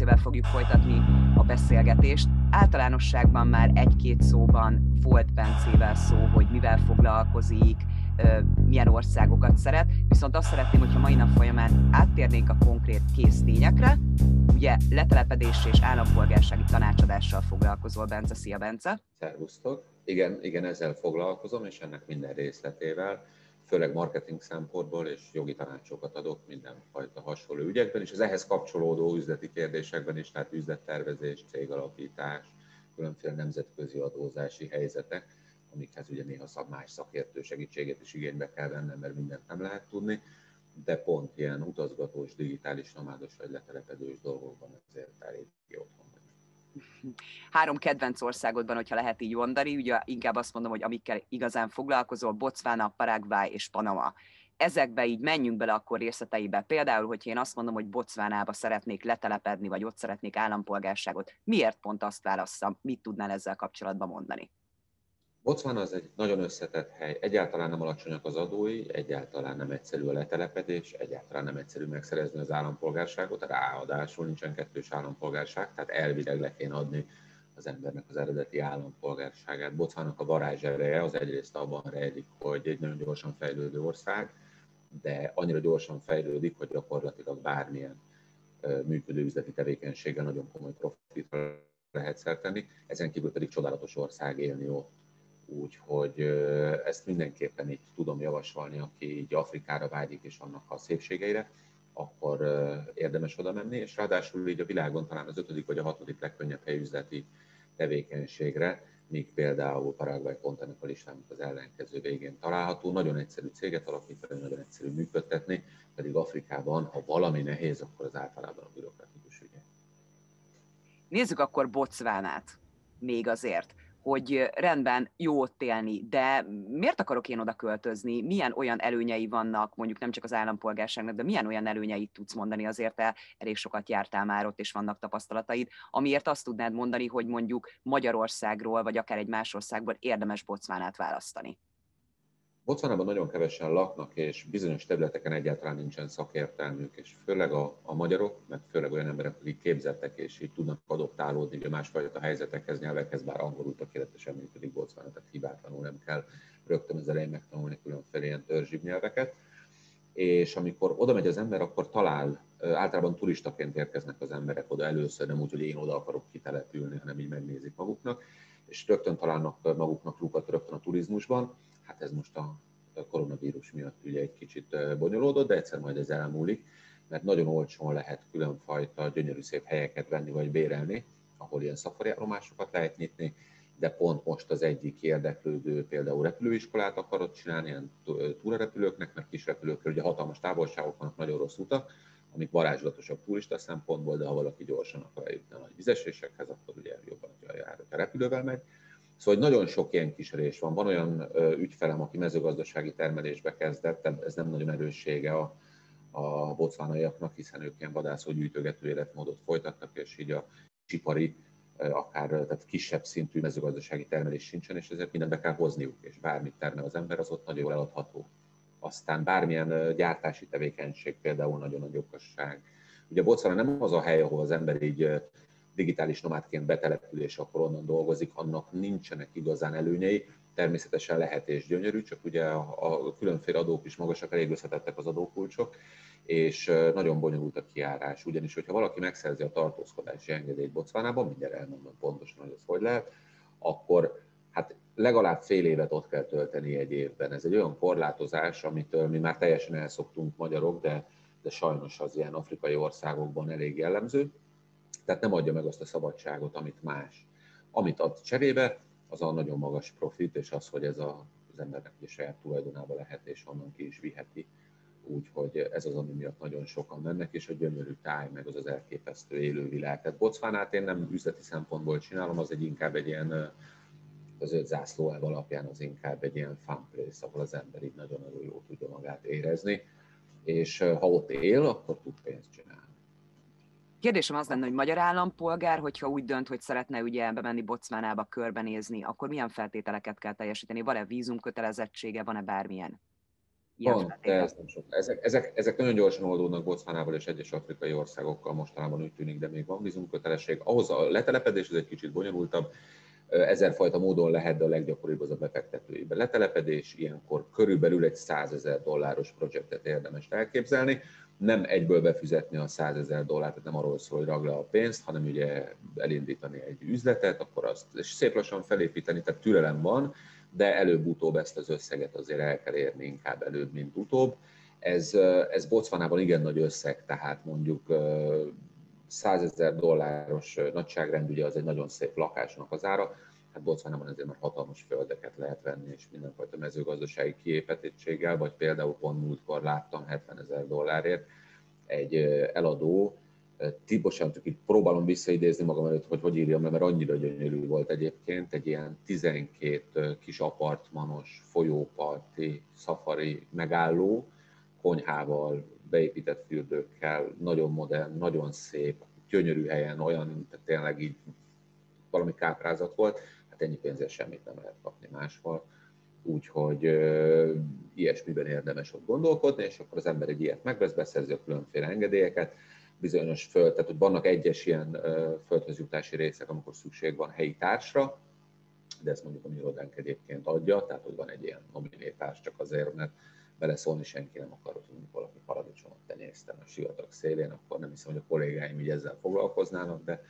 Bencével fogjuk folytatni a beszélgetést. Általánosságban már egy-két szóban volt Bencével szó, hogy mivel foglalkozik, milyen országokat szeret, viszont azt szeretném, hogyha mai nap folyamán áttérnénk a konkrét késztényekre. Ugye letelepedés és állampolgársági tanácsadással foglalkozol, Bence. Szia, Bence! Szervusztok! Igen, igen, ezzel foglalkozom, és ennek minden részletével főleg marketing szempontból, és jogi tanácsokat adok mindenfajta hasonló ügyekben, és az ehhez kapcsolódó üzleti kérdésekben is, tehát üzlettervezés, cégalapítás, különféle nemzetközi adózási helyzetek, amikhez ugye néha szab más szakértő segítséget is igénybe kell vennem, mert mindent nem lehet tudni, de pont ilyen utazgatós, digitális, nomádos vagy letelepedős dolgokban ezért elég otthon három kedvenc országodban, hogyha lehet így mondani, ugye inkább azt mondom, hogy amikkel igazán foglalkozol, Botswana, Paraguay és Panama. Ezekbe így menjünk bele akkor részleteibe. Például, hogy én azt mondom, hogy Botswanába szeretnék letelepedni, vagy ott szeretnék állampolgárságot, miért pont azt válasszam? Mit tudnál ezzel kapcsolatban mondani? Botswana az egy nagyon összetett hely. Egyáltalán nem alacsonyak az adói, egyáltalán nem egyszerű a letelepedés, egyáltalán nem egyszerű megszerezni az állampolgárságot, ráadásul nincsen kettős állampolgárság, tehát elvileg le kéne adni az embernek az eredeti állampolgárságát. Botswanak a varázsereje az egyrészt abban rejlik, hogy egy nagyon gyorsan fejlődő ország, de annyira gyorsan fejlődik, hogy gyakorlatilag bármilyen működő üzleti tevékenységgel nagyon komoly profitra lehet szertenni, ezen kívül pedig csodálatos ország élni ott Úgyhogy ezt mindenképpen így tudom javasolni, aki így Afrikára vágyik és annak a szépségeire, akkor érdemes oda menni, és ráadásul így a világon talán az ötödik vagy a hatodik legkönnyebb helyüzleti tevékenységre, míg például Paraguay pont ennek a listának az ellenkező végén található. Nagyon egyszerű céget alapítani, nagyon egyszerű működtetni, pedig Afrikában, ha valami nehéz, akkor az általában a bürokratikus ügye. Nézzük akkor Bocvánát még azért hogy rendben jó ott élni, de miért akarok én oda költözni? Milyen olyan előnyei vannak, mondjuk nem csak az állampolgárságnak, de milyen olyan előnyeit tudsz mondani, azért te elég sokat jártál már ott, és vannak tapasztalataid, amiért azt tudnád mondani, hogy mondjuk Magyarországról, vagy akár egy más országból érdemes Bocvánát választani? Botswanában nagyon kevesen laknak, és bizonyos területeken egyáltalán nincsen szakértelmük, és főleg a, a magyarok, mert főleg olyan emberek, akik képzettek, és így tudnak adoptálódni a másfajta helyzetekhez, nyelvekhez, bár angolul tökéletesen működik Botswana, tehát hibátlanul nem kell rögtön az elején megtanulni különféle ilyen törzsibb nyelveket. És amikor oda megy az ember, akkor talál, általában turistaként érkeznek az emberek oda először, nem úgy, hogy én oda akarok kitelepülni, hanem így megnézik maguknak, és rögtön találnak maguknak lukat rögtön a turizmusban, Hát ez most a koronavírus miatt ugye egy kicsit bonyolódott, de egyszer majd ez elmúlik, mert nagyon olcsón lehet különfajta gyönyörű szép helyeket venni vagy bérelni, ahol ilyen szafariállomásokat lehet nyitni, de pont most az egyik érdeklődő például repülőiskolát akarott csinálni, ilyen túrarepülőknek, meg kis repülőkről, ugye hatalmas távolságok vannak, nagyon rossz utak, amik varázslatosabb turista szempontból, de ha valaki gyorsan akar eljutni a nagy vizesésekhez, akkor ugye jobban jár, a repülővel megy. Szóval nagyon sok ilyen kis rés van. Van olyan ügyfelem, aki mezőgazdasági termelésbe kezdett, ez nem nagyon erőssége a, a bocvánaiaknak, hiszen ők ilyen vadászó gyűjtögető életmódot folytatnak, és így a csipari, akár tehát kisebb szintű mezőgazdasági termelés sincsen, és ezért mindent be kell hozniuk, és bármit termel az ember, az ott nagyon jól eladható. Aztán bármilyen gyártási tevékenység, például nagyon nagy okosság. Ugye Botswana nem az a hely, ahol az ember így digitális nomádként betelepül, és akkor onnan dolgozik, annak nincsenek igazán előnyei. Természetesen lehet és gyönyörű, csak ugye a különféle adók is magasak, elég összetettek az adókulcsok, és nagyon bonyolult a kiárás. Ugyanis, hogyha valaki megszerzi a tartózkodási engedélyt Bocvánában, mindjárt elmondom pontosan, hogy ez hogy lehet, akkor hát legalább fél évet ott kell tölteni egy évben. Ez egy olyan korlátozás, amitől mi már teljesen elszoktunk magyarok, de, de sajnos az ilyen afrikai országokban elég jellemző tehát nem adja meg azt a szabadságot, amit más. Amit ad cserébe, az a nagyon magas profit, és az, hogy ez a, az embernek a saját tulajdonába lehet, és onnan ki is viheti. Úgyhogy ez az, ami miatt nagyon sokan mennek, és a gyönyörű táj, meg az az elképesztő élővilág. Tehát Bocvánát én nem üzleti szempontból csinálom, az egy inkább egy ilyen az öt zászló alapján az inkább egy ilyen fun place, ahol az ember így nagyon-nagyon jól tudja magát érezni, és ha ott él, akkor tud pénzt csinálni. Kérdésem az lenne, hogy magyar állampolgár, hogyha úgy dönt, hogy szeretne ugye bemenni Bocmánába körbenézni, akkor milyen feltételeket kell teljesíteni? Van-e vízumkötelezettsége, van-e bármilyen? ilyen Van, de ez nem sok. Ezek, ezek, ezek nagyon gyorsan oldódnak Botswanával és egyes afrikai országokkal mostanában úgy tűnik, de még van vízumkötelesség. Ahhoz a letelepedés ez egy kicsit bonyolultabb, ezerfajta módon lehet, de a leggyakoribb az a befektetői letelepedés. Ilyenkor körülbelül egy 100 ezer dolláros projektet érdemes elképzelni. Nem egyből befizetni a 100 ezer dollárt, tehát nem arról szól, hogy ragla a pénzt, hanem ugye elindítani egy üzletet, akkor azt és szép lassan felépíteni, tehát türelem van, de előbb-utóbb ezt az összeget azért el kell érni inkább előbb, mint utóbb. Ez, ez Botswanában igen nagy összeg, tehát mondjuk 100 ezer dolláros nagyságrend, ugye az egy nagyon szép lakásnak az ára, hát Botswanában azért már hatalmas földeket lehet venni, és mindenfajta mezőgazdasági kiépítettséggel, vagy például pont múltkor láttam 70 ezer dollárért egy eladó, Tibosan csak itt próbálom visszaidézni magam előtt, hogy hogy írjam le, mert annyira gyönyörű volt egyébként, egy ilyen 12 kis apartmanos, folyóparti, szafari megálló, konyhával, beépített fürdőkkel, nagyon modern, nagyon szép, gyönyörű helyen, olyan, tehát tényleg így valami káprázat volt, hát ennyi pénzért semmit nem lehet kapni máshol. Úgyhogy ö, ilyesmiben érdemes ott gondolkodni, és akkor az ember egy ilyet megvesz, beszerzi a különféle engedélyeket, bizonyos föld, tehát hogy vannak egyes ilyen ö, földhöz jutási részek, amikor szükség van helyi társra, de ezt mondjuk a mi irodánk egyébként adja, tehát hogy van egy ilyen nominétárs csak azért, mert beleszólni senki nem akar, hogy valaki paradicsomot tenyésztem a sivatag szélén, akkor nem hiszem, hogy a kollégáim így ezzel foglalkoznának, de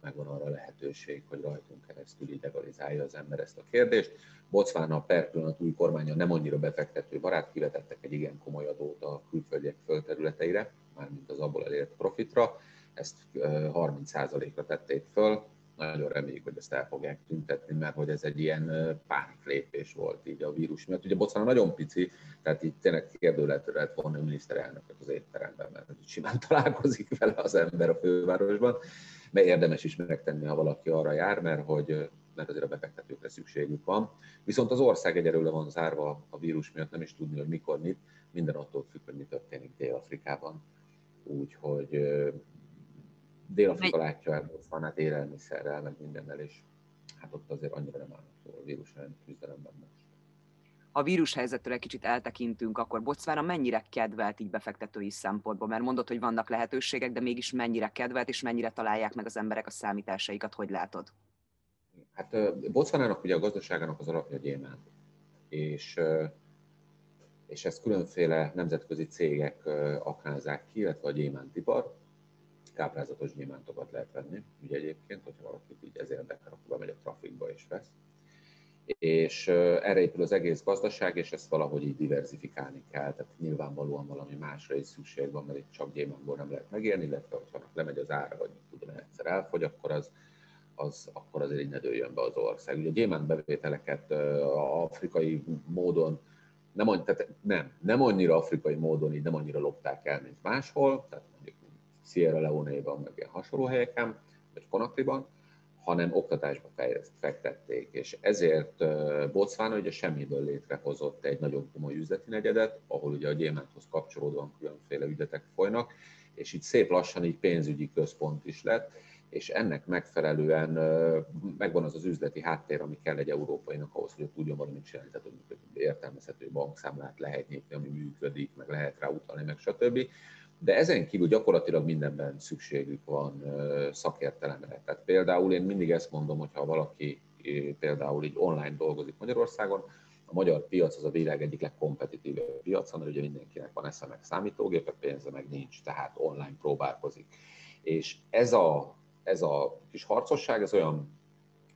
megvan arra lehetőség, hogy rajtunk keresztül így legalizálja az ember ezt a kérdést. Botswana per pillanat új kormánya nem annyira befektető barát, kivetettek egy igen komoly adót a külföldiek földterületeire, mármint az abból elért profitra, ezt 30%-ra tették föl, nagyon reméljük, hogy ezt el fogják tüntetni, mert hogy ez egy ilyen pániklépés volt így a vírus miatt. Ugye Botswana nagyon pici, tehát itt tényleg kérdőletre lehet vonni a miniszterelnököt az étteremben, mert simán találkozik vele az ember a fővárosban, mert érdemes is megtenni, ha valaki arra jár, mert hogy mert azért a befektetőkre szükségük van. Viszont az ország egyelőre van zárva a vírus miatt, nem is tudni, hogy mikor mit, minden attól függ, hogy mi történik Dél-Afrikában. Úgyhogy Dél-Afrika látja el Botswanát élelmiszerrel, meg mindennel, és hát ott azért annyira nem állnak jól a vírus ellen küzdelemben most. Ha a vírus helyzetről egy kicsit eltekintünk, akkor Botswana mennyire kedvelt így befektetői szempontból? Mert mondod, hogy vannak lehetőségek, de mégis mennyire kedvelt, és mennyire találják meg az emberek a számításaikat, hogy látod? Hát Botswanának ugye a gazdaságának az alapja gyémánt, és, és ezt különféle nemzetközi cégek aknázzák ki, illetve a gyémántipar, káprázatos gyémántokat lehet venni, ugye egyébként, hogyha valakit így ez érdekel, akkor bemegy a trafikba és vesz. És erre épül az egész gazdaság, és ezt valahogy így diversifikálni kell, tehát nyilvánvalóan valami másra is szükség van, mert itt csak gyémántból nem lehet megérni, illetve hogyha lemegy az ára, vagy tudom, egyszer elfogy, akkor az, az, akkor azért így ne dőljön be az ország. Ugye a gyémánt bevételeket afrikai módon nem, tehát nem, nem annyira afrikai módon így nem annyira lopták el, mint máshol, tehát mondjuk Sierra Leone-ban, meg ilyen hasonló helyeken, vagy Konakriban, hanem oktatásba fektették, és ezért Botswana ugye semmiből létrehozott egy nagyon komoly üzleti negyedet, ahol ugye a gyémánthoz kapcsolódóan különféle ügyletek folynak, és itt szép lassan így pénzügyi központ is lett, és ennek megfelelően megvan az az üzleti háttér, ami kell egy európainak ahhoz, hogy tudjon valamit csinálni, tehát hogy értelmezhető bankszámlát lehet nyitni, ami működik, meg lehet rá utalni, meg stb. De ezen kívül gyakorlatilag mindenben szükségük van szakértelemre. Tehát például én mindig ezt mondom, hogyha valaki például így online dolgozik Magyarországon, a magyar piac az a világ egyik legkompetitívebb piaca, mert ugye mindenkinek van esze meg számítógépe, pénze meg nincs, tehát online próbálkozik. És ez a, ez a kis harcosság, ez olyan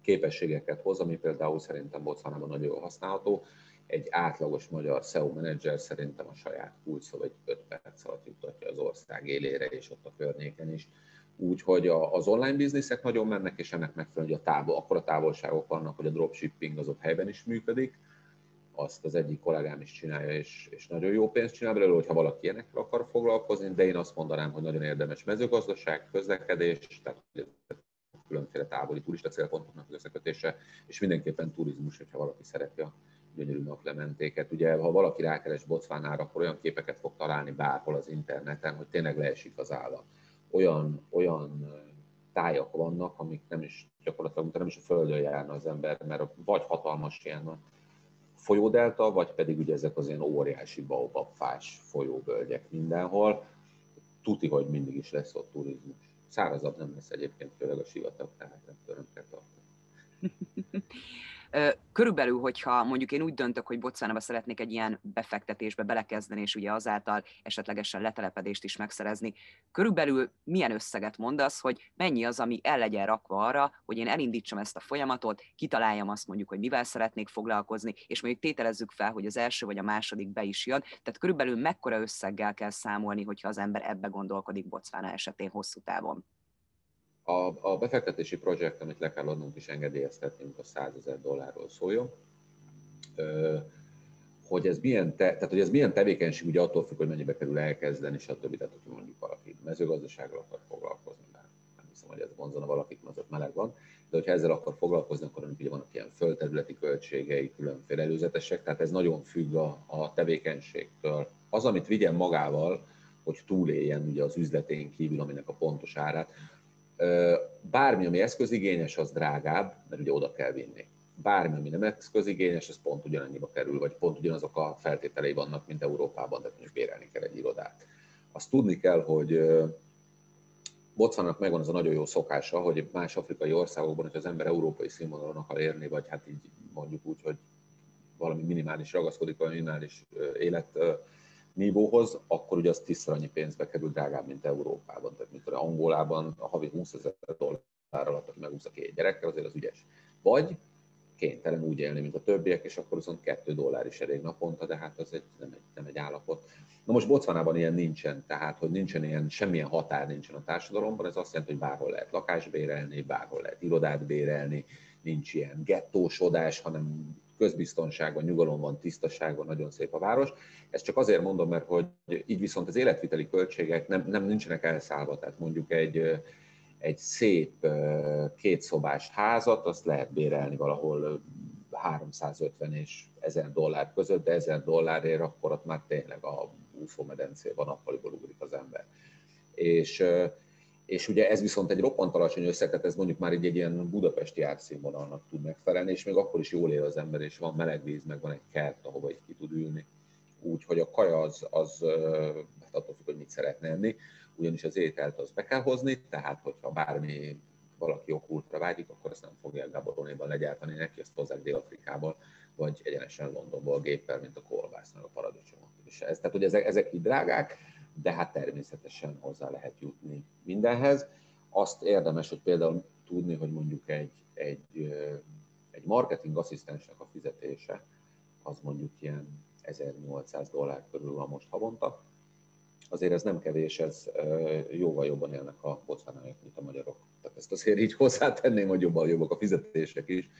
képességeket hoz, ami például szerintem Botswanában nagyon jól használható, egy átlagos magyar SEO menedzser szerintem a saját kulcsa vagy 5 perc alatt jutatja az ország élére és ott a környéken is. Úgyhogy az online bizniszek nagyon mennek, és ennek megfelelően, hogy a távol, akkor a távolságok vannak, hogy a dropshipping az ott helyben is működik. Azt az egyik kollégám is csinálja, és, és nagyon jó pénzt csinál belőle, hogyha valaki ilyenekkel akar foglalkozni, de én azt mondanám, hogy nagyon érdemes mezőgazdaság, közlekedés, tehát különféle távoli turista célpontoknak az összekötése, és mindenképpen turizmus, hogyha valaki szereti a gyönyörű naplementéket. Ugye, ha valaki rákeres Bocvánára, akkor olyan képeket fog találni bárhol az interneten, hogy tényleg leesik az állam. Olyan, olyan tájak vannak, amik nem is gyakorlatilag nem is a földön járna az ember, mert vagy hatalmas ilyen folyódelta, vagy pedig ugye ezek az ilyen óriási baobabfás folyóvölgyek mindenhol. Tuti, hogy mindig is lesz ott turizmus. Szárazabb nem lesz egyébként, főleg a sivatag, tehát nem tartani. Körülbelül, hogyha mondjuk én úgy döntök, hogy Botswanaba szeretnék egy ilyen befektetésbe belekezdeni, és ugye azáltal esetlegesen letelepedést is megszerezni, körülbelül milyen összeget mondasz, hogy mennyi az, ami el legyen rakva arra, hogy én elindítsam ezt a folyamatot, kitaláljam azt mondjuk, hogy mivel szeretnék foglalkozni, és mondjuk tételezzük fel, hogy az első vagy a második be is jön, tehát körülbelül mekkora összeggel kell számolni, hogyha az ember ebbe gondolkodik Botswana esetén hosszú távon. A, a befektetési projekt, amit le kell adnunk és engedélyeztetnünk, a 100 ezer dollárról szóljon. Hogy ez milyen, te, tehát, hogy ez milyen tevékenység, ugye attól függ, hogy mennyibe kerül elkezdeni, stb. Tehát, hogy mondjuk valaki mezőgazdasággal akar foglalkozni, mert nem hiszem, hogy ez vonzana valakit, mert ott meleg van, de hogyha ezzel akar foglalkozni, akkor ugye vannak ilyen földterületi költségei, különféle előzetesek, tehát ez nagyon függ a, a tevékenységtől. Az, amit vigyen magával, hogy túléljen ugye az üzletén kívül, aminek a pontos árát, Bármi, ami eszközigényes, az drágább, mert ugye oda kell vinni. Bármi, ami nem eszközigényes, az pont ugyanannyiba kerül, vagy pont ugyanazok a feltételei vannak, mint Európában, de mondjuk bérelni kell egy irodát. Azt tudni kell, hogy Botswanak megvan az a nagyon jó szokása, hogy más afrikai országokban, hogy az ember európai színvonalon akar érni, vagy hát így mondjuk úgy, hogy valami minimális ragaszkodik, vagy minimális élet nívóhoz, akkor ugye az tízszer annyi pénzbe kerül drágább, mint Európában. Tehát mint Angolában a havi 20 ezer dollár alatt, aki megúsz a két gyerekkel, azért az ügyes. Vagy kénytelen úgy élni, mint a többiek, és akkor viszont 2 dollár is elég naponta, de hát az egy, nem, egy, nem egy állapot. Na most Botswanában ilyen nincsen, tehát hogy nincsen ilyen, semmilyen határ nincsen a társadalomban, ez azt jelenti, hogy bárhol lehet lakást bérelni, bárhol lehet irodát bérelni, nincs ilyen gettósodás, hanem közbiztonságban, nyugalom van, tisztaság van, nagyon szép a város. Ezt csak azért mondom, mert hogy így viszont az életviteli költségek nem, nem nincsenek elszállva, tehát mondjuk egy, egy szép kétszobás házat, azt lehet bérelni valahol 350 és 1000 dollár között, de 1000 dollárért akkor ott már tényleg a úszómedencében nappaliból ugrik az ember. És és ugye ez viszont egy roppant alacsony összeg, ez mondjuk már egy, egy ilyen budapesti árszínvonalnak tud megfelelni, és még akkor is jól él az ember, és van meleg víz, meg van egy kert, ahova így ki tud ülni. Úgyhogy a kaja az, az hát attól függ, hogy mit szeretne enni, ugyanis az ételt az be kell hozni, tehát hogyha bármi valaki okultra vágyik, akkor ezt nem fogják Gaborónéban legyártani neki, ezt hozzák Dél-Afrikából, vagy egyenesen Londonból géppel, mint a kolbász, meg a paradicsomot. És ez, tehát, hogy ezek, ezek így drágák, de hát természetesen hozzá lehet jutni mindenhez. Azt érdemes, hogy például tudni, hogy mondjuk egy, egy, egy marketing asszisztensnek a fizetése az mondjuk ilyen 1800 dollár körül van most havonta. Azért ez nem kevés, ez jóval jobban élnek a bocsánányok, mint a magyarok. Tehát ezt azért így hozzátenném, hogy jobban jobbak a fizetések is,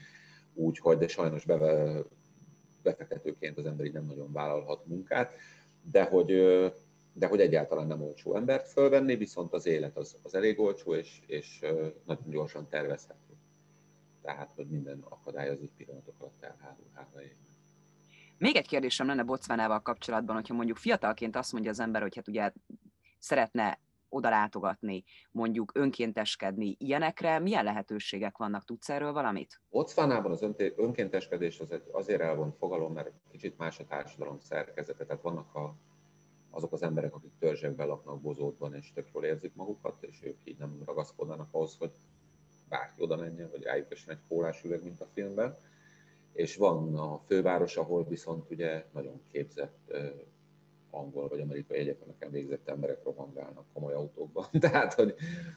úgyhogy, de sajnos beve, befektetőként az ember így nem nagyon vállalhat munkát, de hogy de hogy egyáltalán nem olcsó embert fölvenni, viszont az élet az, az elég olcsó, és, és nagyon gyorsan tervezhető. Tehát, hogy minden akadály az egy pillanatok alatt elhárul hála Még egy kérdésem lenne Bocvánával kapcsolatban, hogyha mondjuk fiatalként azt mondja az ember, hogy hát ugye szeretne oda látogatni, mondjuk önkénteskedni, ilyenekre milyen lehetőségek vannak? Tudsz erről valamit? Bocvánában az önkénteskedés az azért elvont fogalom, mert kicsit más a társadalom szerkezete. Tehát vannak a azok az emberek, akik törzsekben laknak bozótban, és tök jól érzik magukat, és ők így nem ragaszkodnak ahhoz, hogy bárki oda menjen, vagy rájuk egy kólás üveg, mint a filmben. És van a főváros, ahol viszont ugye nagyon képzett angol vagy amerikai egyetemeken végzett emberek rohangálnak komoly autókban. Tehát, hogy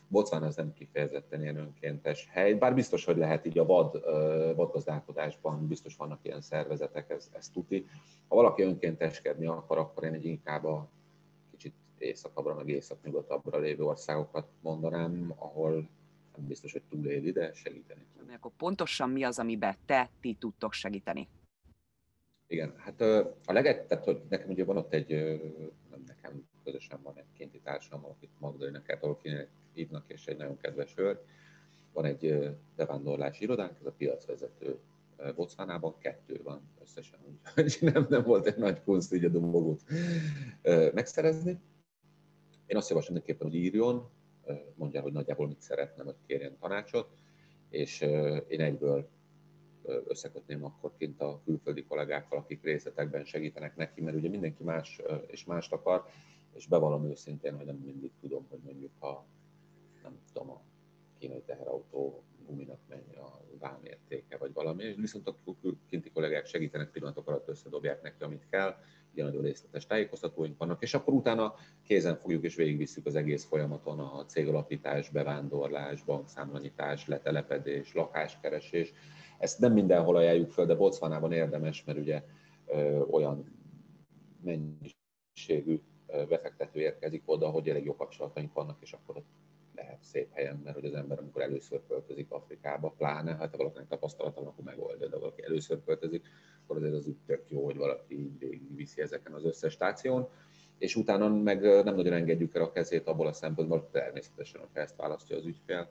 Botswana az nem kifejezetten ilyen önkéntes hely, bár biztos, hogy lehet így a vad, vadgazdálkodásban, biztos vannak ilyen szervezetek, ez, ez tuti. Ha valaki önkénteskedni akar, akkor én egy inkább a kicsit északabbra, meg északnyugatabbra lévő országokat mondanám, ahol nem biztos, hogy túléli, de segíteni. Akkor pontosan mi az, amiben te, ti tudtok segíteni? Igen, hát a leget, tehát hogy nekem ugye van ott egy, nem nekem közösen van egy kinti társam, akit Magdalena Kertolkinek hívnak, és egy nagyon kedves hölgy. Van egy bevándorlási irodánk, ez a piacvezető Bocsánában, kettő van összesen, úgyhogy nem, nem volt egy nagy kunst így a dolgot megszerezni. Én azt javaslom mindenképpen, hogy írjon, mondja, hogy nagyjából mit szeretne, vagy kérjen tanácsot, és én egyből összekötném akkor kint a külföldi kollégákkal, akik részletekben segítenek neki, mert ugye mindenki más és mást akar, és bevallom őszintén, hogy nem mindig tudom, hogy mondjuk a, nem tudom, a kínai teherautó guminak mennyi a vámértéke, vagy valami, viszont a kinti kollégák segítenek pillanatok alatt összedobják neki, amit kell, ugye nagyon részletes tájékoztatóink vannak, és akkor utána kézen fogjuk és végigvisszük az egész folyamaton a cégalapítás, bevándorlás, bankszámlanyítás, letelepedés, lakáskeresés. Ezt nem mindenhol ajánljuk föl, de Botswanában érdemes, mert ugye ö, olyan mennyiségű befektető érkezik oda, hogy elég jó kapcsolataink vannak, és akkor ott lehet szép helyen, mert hogy az ember, amikor először költözik Afrikába, pláne, hát ha valakinek tapasztalata van, akkor megoldja, de valaki először költözik, akkor azért az úgy tök jó, hogy valaki így viszi ezeken az összes stáción, és utána meg nem nagyon engedjük el a kezét abból a szempontból, hogy természetesen, ha ezt választja az ügyfél,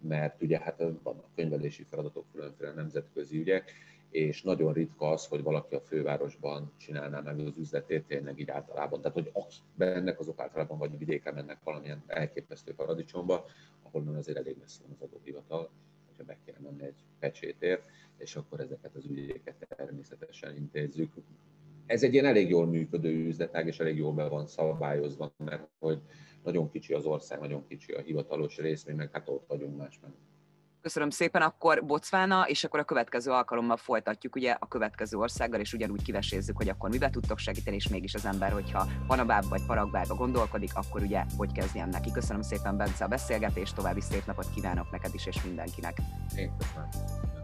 mert ugye hát vannak könyvelési feladatok, különféle nemzetközi ügyek, és nagyon ritka az, hogy valaki a fővárosban csinálná meg az üzletét tényleg így általában. Tehát, hogy akik bennek, azok általában vagy vidékre mennek valamilyen elképesztő paradicsomba, ahol nem azért elég messze van az adóhivatal, hogyha meg kéne menni egy pecsétért, és akkor ezeket az ügyeket természetesen intézzük. Ez egy ilyen elég jól működő üzletág, és elég jól be van szabályozva, mert hogy nagyon kicsi az ország, nagyon kicsi a hivatalos rész, mi meg hát ott vagyunk más meg. Köszönöm szépen, akkor Bocvána, és akkor a következő alkalommal folytatjuk ugye a következő országgal, és ugyanúgy kivesézzük, hogy akkor mibe tudtok segíteni, és mégis az ember, hogyha Panabába vagy Paragvába gondolkodik, akkor ugye hogy kezdjen neki. Köszönöm szépen, Bence, a beszélgetést, további szép napot kívánok neked is, és mindenkinek. Én köszönöm.